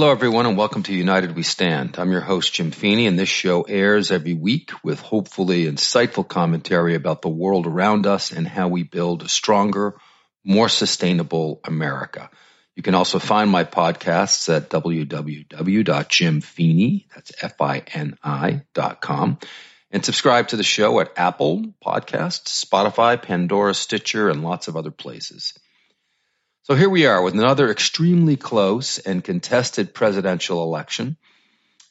Hello, everyone, and welcome to United We Stand. I'm your host, Jim Fini, and this show airs every week with hopefully insightful commentary about the world around us and how we build a stronger, more sustainable America. You can also find my podcasts at www.jimfini, that's F-I-N-I dot com, and subscribe to the show at Apple Podcasts, Spotify, Pandora, Stitcher, and lots of other places. So here we are with another extremely close and contested presidential election.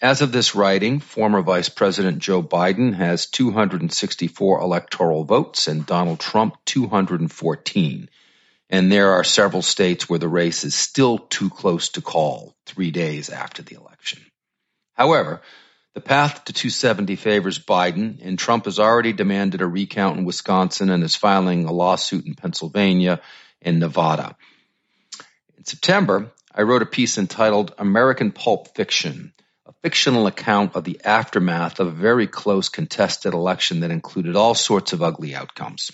As of this writing, former Vice President Joe Biden has 264 electoral votes and Donald Trump 214. And there are several states where the race is still too close to call three days after the election. However, the path to 270 favors Biden, and Trump has already demanded a recount in Wisconsin and is filing a lawsuit in Pennsylvania and Nevada. In September, I wrote a piece entitled American Pulp Fiction, a fictional account of the aftermath of a very close contested election that included all sorts of ugly outcomes.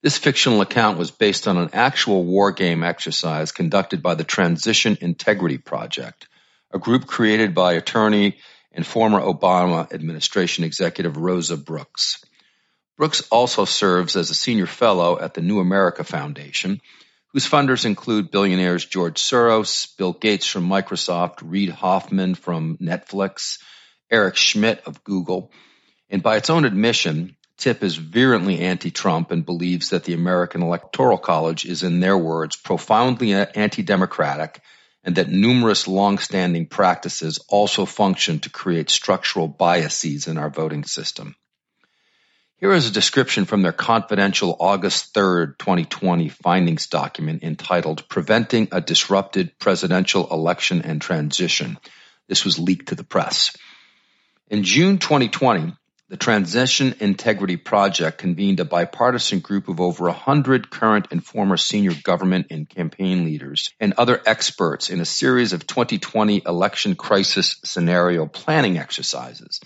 This fictional account was based on an actual war game exercise conducted by the Transition Integrity Project, a group created by attorney and former Obama administration executive Rosa Brooks. Brooks also serves as a senior fellow at the New America Foundation whose funders include billionaires George Soros, Bill Gates from Microsoft, Reid Hoffman from Netflix, Eric Schmidt of Google. And by its own admission, TIP is virulently anti Trump and believes that the American Electoral College is, in their words, profoundly anti democratic and that numerous long-standing practices also function to create structural biases in our voting system. Here is a description from their confidential August 3, 2020 findings document entitled Preventing a Disrupted Presidential Election and Transition. This was leaked to the press. In June 2020, the Transition Integrity Project convened a bipartisan group of over 100 current and former senior government and campaign leaders and other experts in a series of 2020 election crisis scenario planning exercises.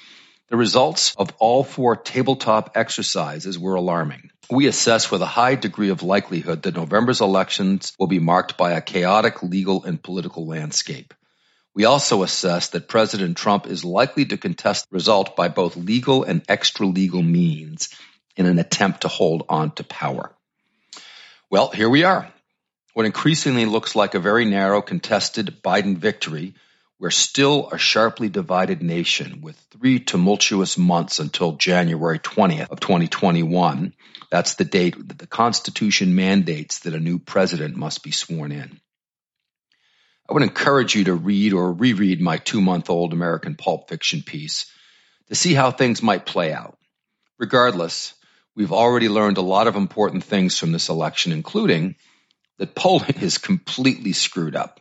The results of all four tabletop exercises were alarming. We assess with a high degree of likelihood that November's elections will be marked by a chaotic legal and political landscape. We also assess that President Trump is likely to contest the result by both legal and extra legal means in an attempt to hold on to power. Well, here we are. What increasingly looks like a very narrow contested Biden victory we're still a sharply divided nation with three tumultuous months until January 20th of 2021. That's the date that the Constitution mandates that a new president must be sworn in. I would encourage you to read or reread my two month old American pulp fiction piece to see how things might play out. Regardless, we've already learned a lot of important things from this election, including that polling is completely screwed up.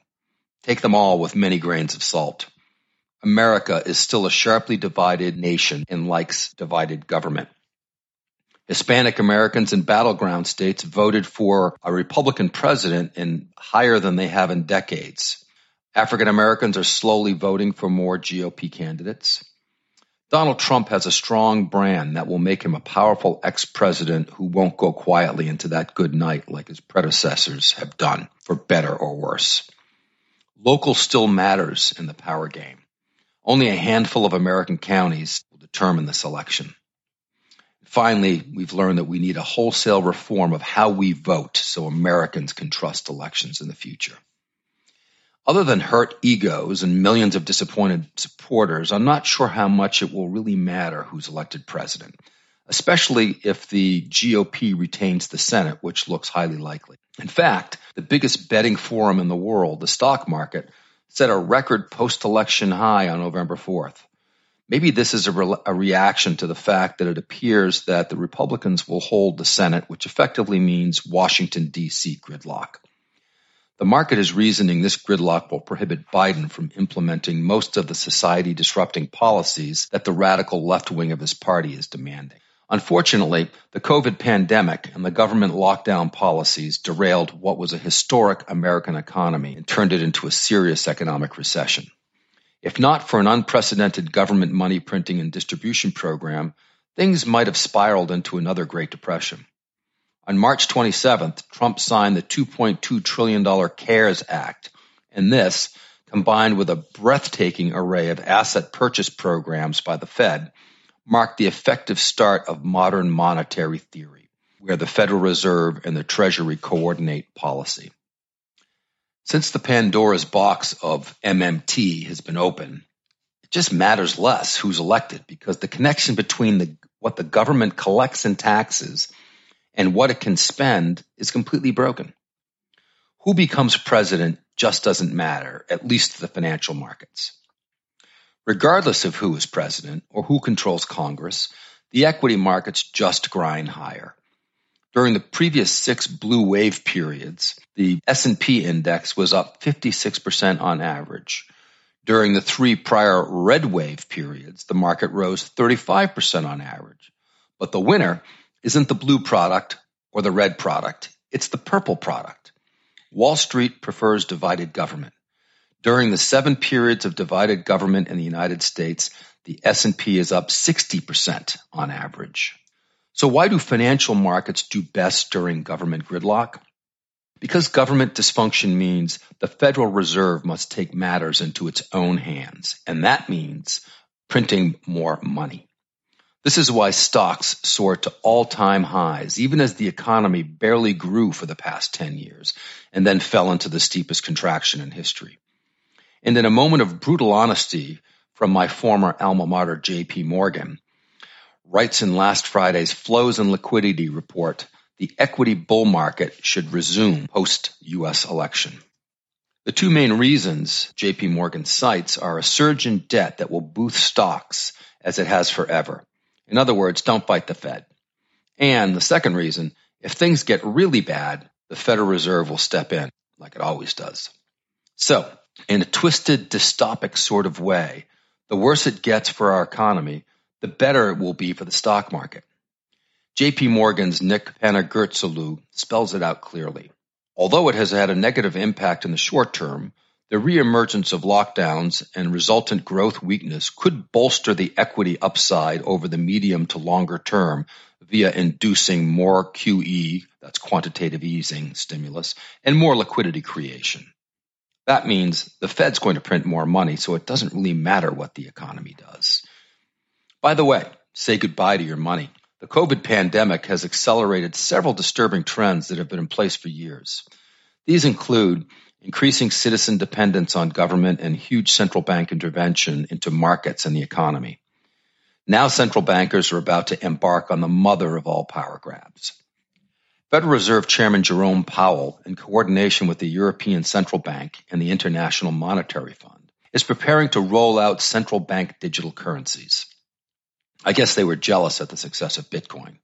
Take them all with many grains of salt. America is still a sharply divided nation and likes divided government. Hispanic Americans in battleground states voted for a Republican president in higher than they have in decades. African Americans are slowly voting for more GOP candidates. Donald Trump has a strong brand that will make him a powerful ex president who won't go quietly into that good night like his predecessors have done, for better or worse. Local still matters in the power game. Only a handful of American counties will determine this election. Finally, we've learned that we need a wholesale reform of how we vote so Americans can trust elections in the future. Other than hurt egos and millions of disappointed supporters, I'm not sure how much it will really matter who's elected president especially if the GOP retains the Senate, which looks highly likely. In fact, the biggest betting forum in the world, the stock market, set a record post election high on November 4th. Maybe this is a, re- a, reaction to the fact that it appears that the Republicans will hold the Senate, which effectively means Washington, D.C. gridlock. The market is reasoning this gridlock will prohibit Biden from implementing most of the society disrupting policies that the radical left wing of his party is demanding. Unfortunately, the COVID pandemic and the government lockdown policies derailed what was a historic American economy and turned it into a serious economic recession. If not for an unprecedented government money printing and distribution program, things might have spiraled into another Great Depression. On March 27th, Trump signed the $2.2 trillion CARES Act, and this, combined with a breathtaking array of asset purchase programs by the Fed, marked the effective start of modern monetary theory, where the Federal Reserve and the Treasury coordinate policy. Since the Pandora's box of MMT has been open, it just matters less who's elected because the connection between the, what the government collects in taxes and what it can spend is completely broken. Who becomes president just doesn't matter, at least to the financial markets. Regardless of who is president or who controls Congress, the equity markets just grind higher. During the previous six blue wave periods, the S&P index was up 56% on average. During the three prior red wave periods, the market rose 35% on average. But the winner isn't the blue product or the red product, it's the purple product. Wall Street prefers divided government. During the seven periods of divided government in the United States, the S&P is up 60% on average. So why do financial markets do best during government gridlock? Because government dysfunction means the Federal Reserve must take matters into its own hands, and that means printing more money. This is why stocks soared to all-time highs, even as the economy barely grew for the past 10 years, and then fell into the steepest contraction in history. And in a moment of brutal honesty from my former alma mater, JP Morgan, writes in last Friday's Flows and Liquidity report, the equity bull market should resume post US election. The two main reasons JP Morgan cites are a surge in debt that will boost stocks as it has forever. In other words, don't fight the Fed. And the second reason, if things get really bad, the Federal Reserve will step in like it always does. So, in a twisted, dystopic sort of way, the worse it gets for our economy, the better it will be for the stock market. JP Morgan's Nick Panigirtzoglou spells it out clearly. Although it has had a negative impact in the short term, the reemergence of lockdowns and resultant growth weakness could bolster the equity upside over the medium to longer term via inducing more QE, that's quantitative easing stimulus, and more liquidity creation. That means the Fed's going to print more money, so it doesn't really matter what the economy does. By the way, say goodbye to your money. The COVID pandemic has accelerated several disturbing trends that have been in place for years. These include increasing citizen dependence on government and huge central bank intervention into markets and the economy. Now central bankers are about to embark on the mother of all power grabs. Federal Reserve Chairman Jerome Powell, in coordination with the European Central Bank and the International Monetary Fund, is preparing to roll out central bank digital currencies. I guess they were jealous at the success of Bitcoin.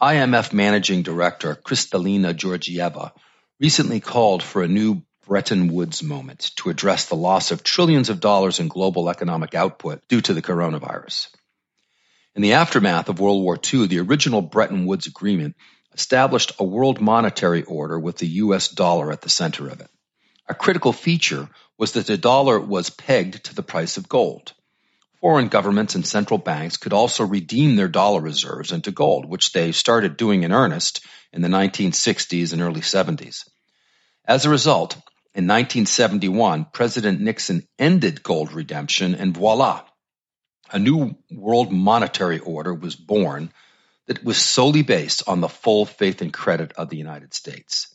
IMF Managing Director Kristalina Georgieva recently called for a new Bretton Woods moment to address the loss of trillions of dollars in global economic output due to the coronavirus. In the aftermath of World War II, the original Bretton Woods Agreement established a world monetary order with the US dollar at the center of it. A critical feature was that the dollar was pegged to the price of gold. Foreign governments and central banks could also redeem their dollar reserves into gold, which they started doing in earnest in the 1960s and early 70s. As a result, in 1971, President Nixon ended gold redemption, and voila, a new world monetary order was born that was solely based on the full faith and credit of the United States.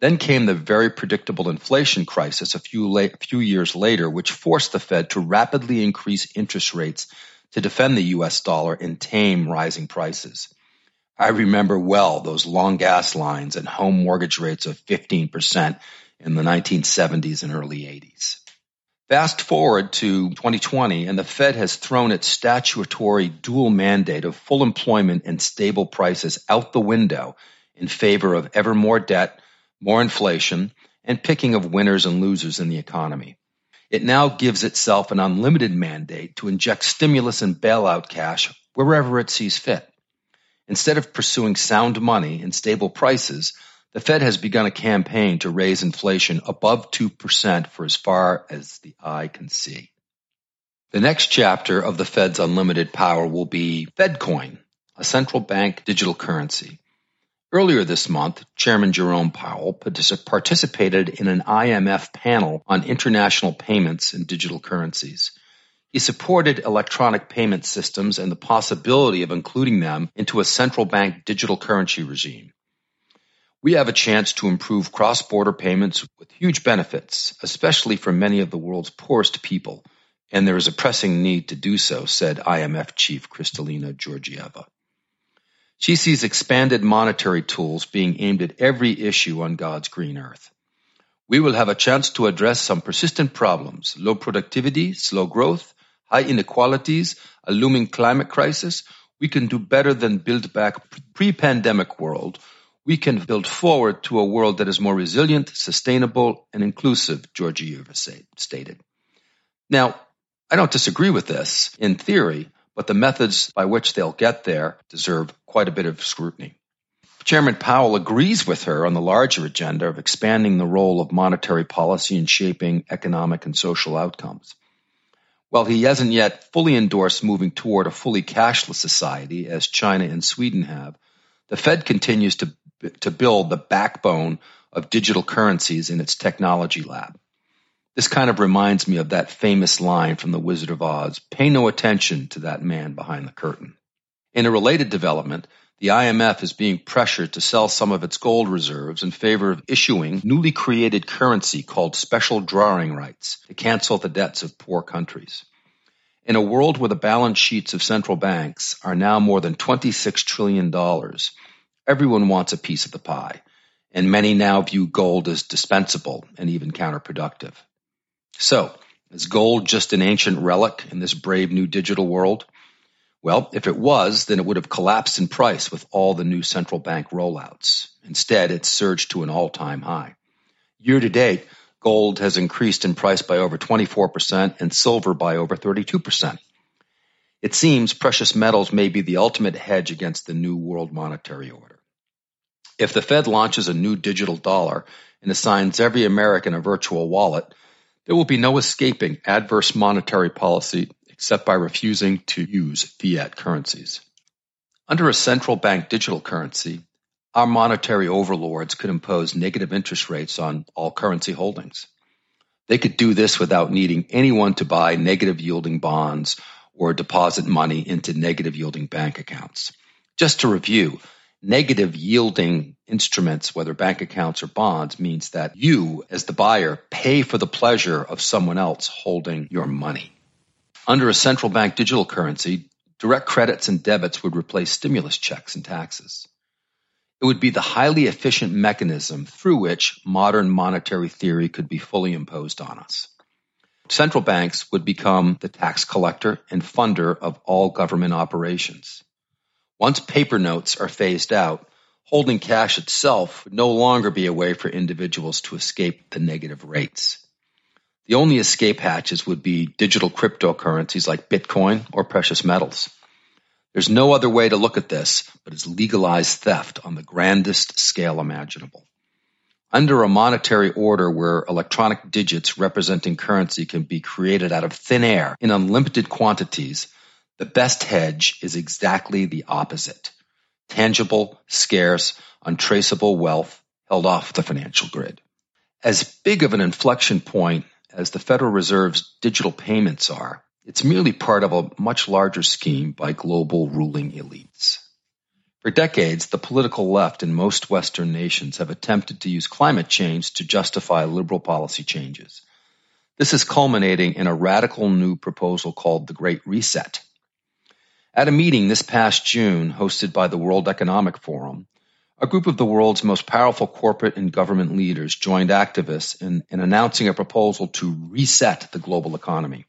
Then came the very predictable inflation crisis a few, la- few years later, which forced the Fed to rapidly increase interest rates to defend the US dollar and tame rising prices. I remember well those long gas lines and home mortgage rates of 15% in the 1970s and early 80s. Fast forward to 2020, and the Fed has thrown its statutory dual mandate of full employment and stable prices out the window in favor of ever more debt, more inflation, and picking of winners and losers in the economy. It now gives itself an unlimited mandate to inject stimulus and bailout cash wherever it sees fit. Instead of pursuing sound money and stable prices, the Fed has begun a campaign to raise inflation above 2% for as far as the eye can see. The next chapter of the Fed's unlimited power will be FedCoin, a central bank digital currency. Earlier this month, Chairman Jerome Powell participated in an IMF panel on international payments and digital currencies. He supported electronic payment systems and the possibility of including them into a central bank digital currency regime. We have a chance to improve cross border payments with huge benefits, especially for many of the world's poorest people, and there is a pressing need to do so, said IMF Chief Kristalina Georgieva. She sees expanded monetary tools being aimed at every issue on God's green earth. We will have a chance to address some persistent problems low productivity, slow growth, high inequalities, a looming climate crisis. We can do better than build back pre pandemic world. We can build forward to a world that is more resilient, sustainable, and inclusive, Georgieva stated. Now, I don't disagree with this in theory, but the methods by which they'll get there deserve quite a bit of scrutiny. Chairman Powell agrees with her on the larger agenda of expanding the role of monetary policy in shaping economic and social outcomes. While he hasn't yet fully endorsed moving toward a fully cashless society, as China and Sweden have, the Fed continues to, to build the backbone of digital currencies in its technology lab. This kind of reminds me of that famous line from The Wizard of Oz pay no attention to that man behind the curtain. In a related development, the IMF is being pressured to sell some of its gold reserves in favor of issuing newly created currency called special drawing rights to cancel the debts of poor countries. In a world where the balance sheets of central banks are now more than $26 trillion, everyone wants a piece of the pie, and many now view gold as dispensable and even counterproductive. So, is gold just an ancient relic in this brave new digital world? Well, if it was, then it would have collapsed in price with all the new central bank rollouts. Instead, it surged to an all time high. Year to date, gold has increased in price by over 24% and silver by over 32%. It seems precious metals may be the ultimate hedge against the new world monetary order. If the Fed launches a new digital dollar and assigns every American a virtual wallet, there will be no escaping adverse monetary policy except by refusing to use fiat currencies. Under a central bank digital currency, our monetary overlords could impose negative interest rates on all currency holdings. They could do this without needing anyone to buy negative yielding bonds or deposit money into negative yielding bank accounts. Just to review, negative yielding instruments, whether bank accounts or bonds, means that you, as the buyer, pay for the pleasure of someone else holding your money. Under a central bank digital currency, direct credits and debits would replace stimulus checks and taxes. It would be the highly efficient mechanism through which modern monetary theory could be fully imposed on us. Central banks would become the tax collector and funder of all government operations. Once paper notes are phased out, holding cash itself would no longer be a way for individuals to escape the negative rates. The only escape hatches would be digital cryptocurrencies like Bitcoin or precious metals. There's no other way to look at this but as legalized theft on the grandest scale imaginable. Under a monetary order where electronic digits representing currency can be created out of thin air in unlimited quantities, the best hedge is exactly the opposite tangible, scarce, untraceable wealth held off the financial grid. As big of an inflection point as the Federal Reserve's digital payments are, it's merely part of a much larger scheme by global ruling elites. For decades, the political left in most Western nations have attempted to use climate change to justify liberal policy changes. This is culminating in a radical new proposal called the Great Reset, at a meeting this past June hosted by the World Economic Forum, a group of the world's most powerful corporate and government leaders joined activists in, in announcing a proposal to reset the global economy.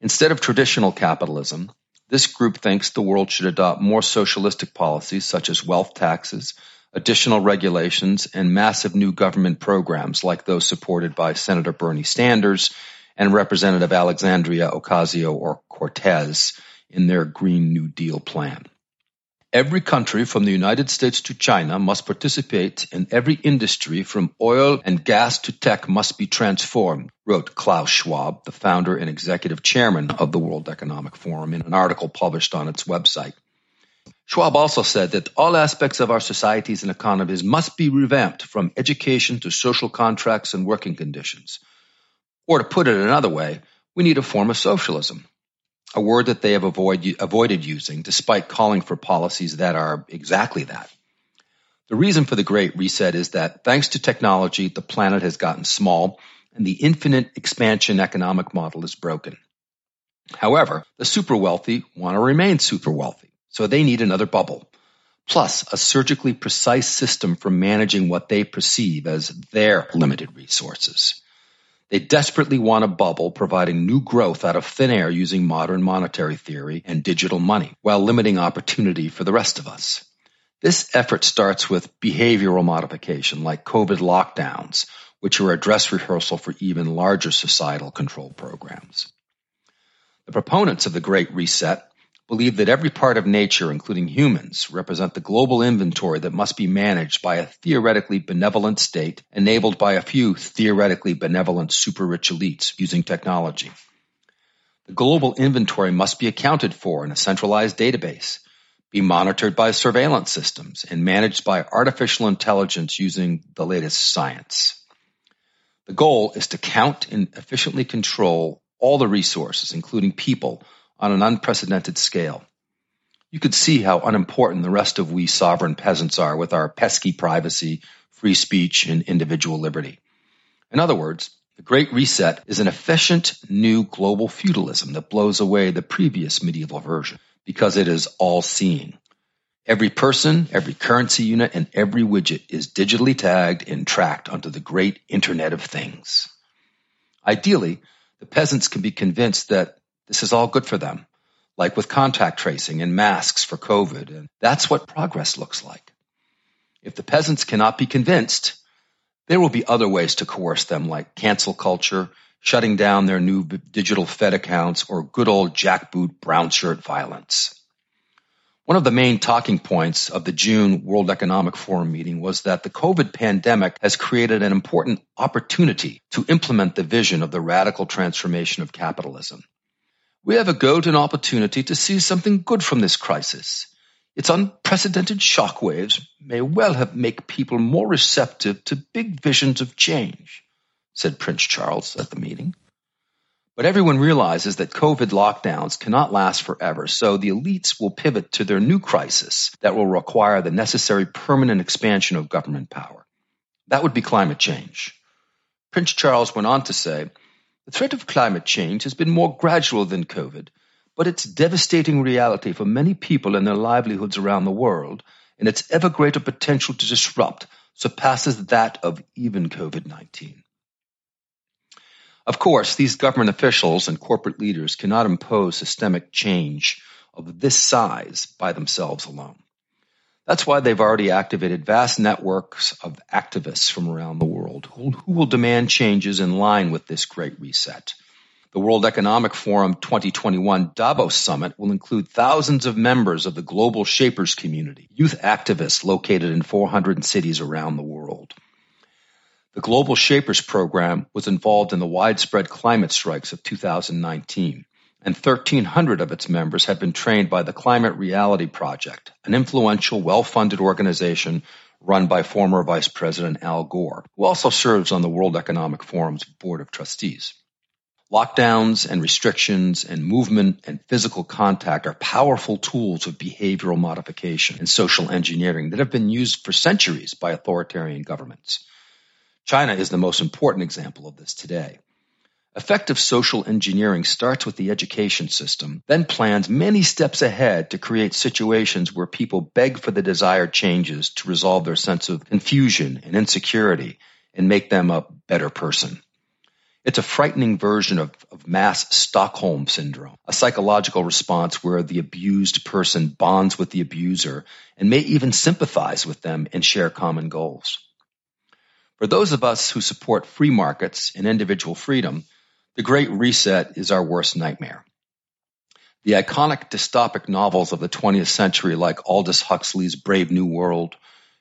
Instead of traditional capitalism, this group thinks the world should adopt more socialistic policies such as wealth taxes, additional regulations, and massive new government programs like those supported by Senator Bernie Sanders and Representative Alexandria Ocasio or Cortez in their Green New Deal plan. Every country from the United States to China must participate and every industry from oil and gas to tech must be transformed, wrote Klaus Schwab, the founder and executive chairman of the World Economic Forum in an article published on its website. Schwab also said that all aspects of our societies and economies must be revamped from education to social contracts and working conditions. Or to put it another way, we need a form of socialism, a word that they have avoid, avoided using despite calling for policies that are exactly that. The reason for the Great Reset is that thanks to technology, the planet has gotten small and the infinite expansion economic model is broken. However, the super wealthy want to remain super wealthy, so they need another bubble, plus a surgically precise system for managing what they perceive as their limited resources. They desperately want a bubble providing new growth out of thin air using modern monetary theory and digital money, while limiting opportunity for the rest of us. This effort starts with behavioral modification like COVID lockdowns, which are a dress rehearsal for even larger societal control programs. The proponents of the Great Reset believe that every part of nature, including humans, represent the global inventory that must be managed by a theoretically benevolent state enabled by a few theoretically benevolent super rich elites using technology. The global inventory must be accounted for in a centralized database be monitored by surveillance systems and managed by artificial intelligence using the latest science. The goal is to count and efficiently control all the resources, including people, on an unprecedented scale. You could see how unimportant the rest of we sovereign peasants are with our pesky privacy, free speech, and individual liberty. In other words, the Great Reset is an efficient new global feudalism that blows away the previous medieval version because it is all seeing. Every person, every currency unit, and every widget is digitally tagged and tracked onto the great Internet of Things. Ideally, the peasants can be convinced that this is all good for them, like with contact tracing and masks for COVID, and that's what progress looks like. If the peasants cannot be convinced, there will be other ways to coerce them, like cancel culture, shutting down their new digital Fed accounts, or good old jackboot brown shirt violence. One of the main talking points of the June World Economic Forum meeting was that the COVID pandemic has created an important opportunity to implement the vision of the radical transformation of capitalism. We have a golden opportunity to see something good from this crisis. Its unprecedented shockwaves may well have make people more receptive to big visions of change said Prince Charles at the meeting. But everyone realizes that COVID lockdowns cannot last forever, so the elites will pivot to their new crisis that will require the necessary permanent expansion of government power. That would be climate change. Prince Charles went on to say, the threat of climate change has been more gradual than COVID, but its devastating reality for many people and their livelihoods around the world and its ever greater potential to disrupt surpasses that of even COVID 19. Of course, these government officials and corporate leaders cannot impose systemic change of this size by themselves alone. That's why they've already activated vast networks of activists from around the world who will demand changes in line with this great reset. The World Economic Forum 2021 Davos Summit will include thousands of members of the global shapers community, youth activists located in 400 cities around the world. The Global Shapers Program was involved in the widespread climate strikes of 2019, and 1,300 of its members have been trained by the Climate Reality Project, an influential, well funded organization run by former Vice President Al Gore, who also serves on the World Economic Forum's Board of Trustees. Lockdowns and restrictions and movement and physical contact are powerful tools of behavioral modification and social engineering that have been used for centuries by authoritarian governments. China is the most important example of this today. Effective social engineering starts with the education system, then plans many steps ahead to create situations where people beg for the desired changes to resolve their sense of confusion and insecurity and make them a better person. It's a frightening version of, of, mass Stockholm syndrome, a psychological response where the abused person bonds with the abuser and may even sympathize with them and share common goals. For those of us who support free markets and individual freedom, the Great Reset is our worst nightmare. The iconic dystopic novels of the 20th century, like Aldous Huxley's Brave New World,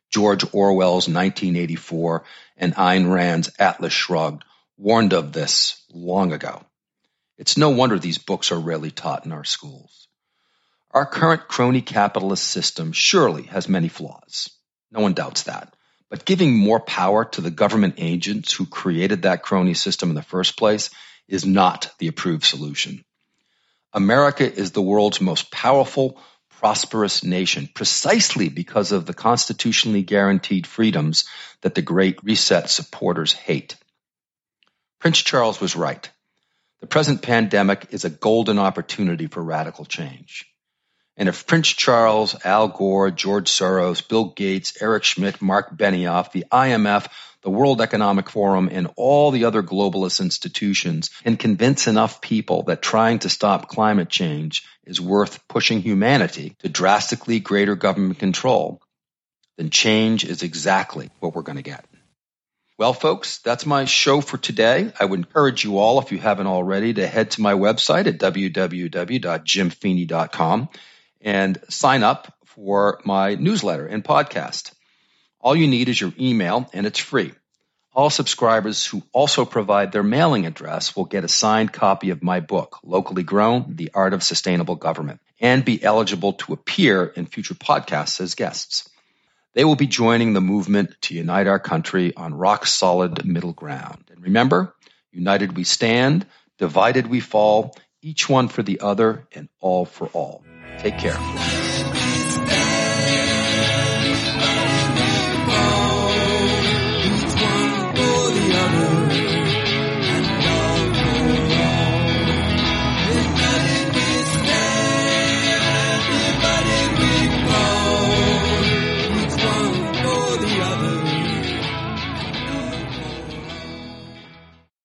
George Orwell's 1984, and Ayn Rand's Atlas Shrugged, warned of this long ago. It's no wonder these books are rarely taught in our schools. Our current crony capitalist system surely has many flaws. No one doubts that. But giving more power to the government agents who created that crony system in the first place is not the approved solution. America is the world's most powerful, prosperous nation precisely because of the constitutionally guaranteed freedoms that the Great Reset supporters hate. Prince Charles was right. The present pandemic is a golden opportunity for radical change. And if Prince Charles, Al Gore, George Soros, Bill Gates, Eric Schmidt, Marc Benioff, the IMF, the World Economic Forum, and all the other globalist institutions can convince enough people that trying to stop climate change is worth pushing humanity to drastically greater government control, then change is exactly what we're going to get. Well, folks, that's my show for today. I would encourage you all, if you haven't already, to head to my website at www.jimfini.com and sign up for my newsletter and podcast. All you need is your email and it's free. All subscribers who also provide their mailing address will get a signed copy of my book, Locally Grown The Art of Sustainable Government, and be eligible to appear in future podcasts as guests. They will be joining the movement to unite our country on rock solid middle ground. And remember, united we stand, divided we fall, each one for the other, and all for all. Take care.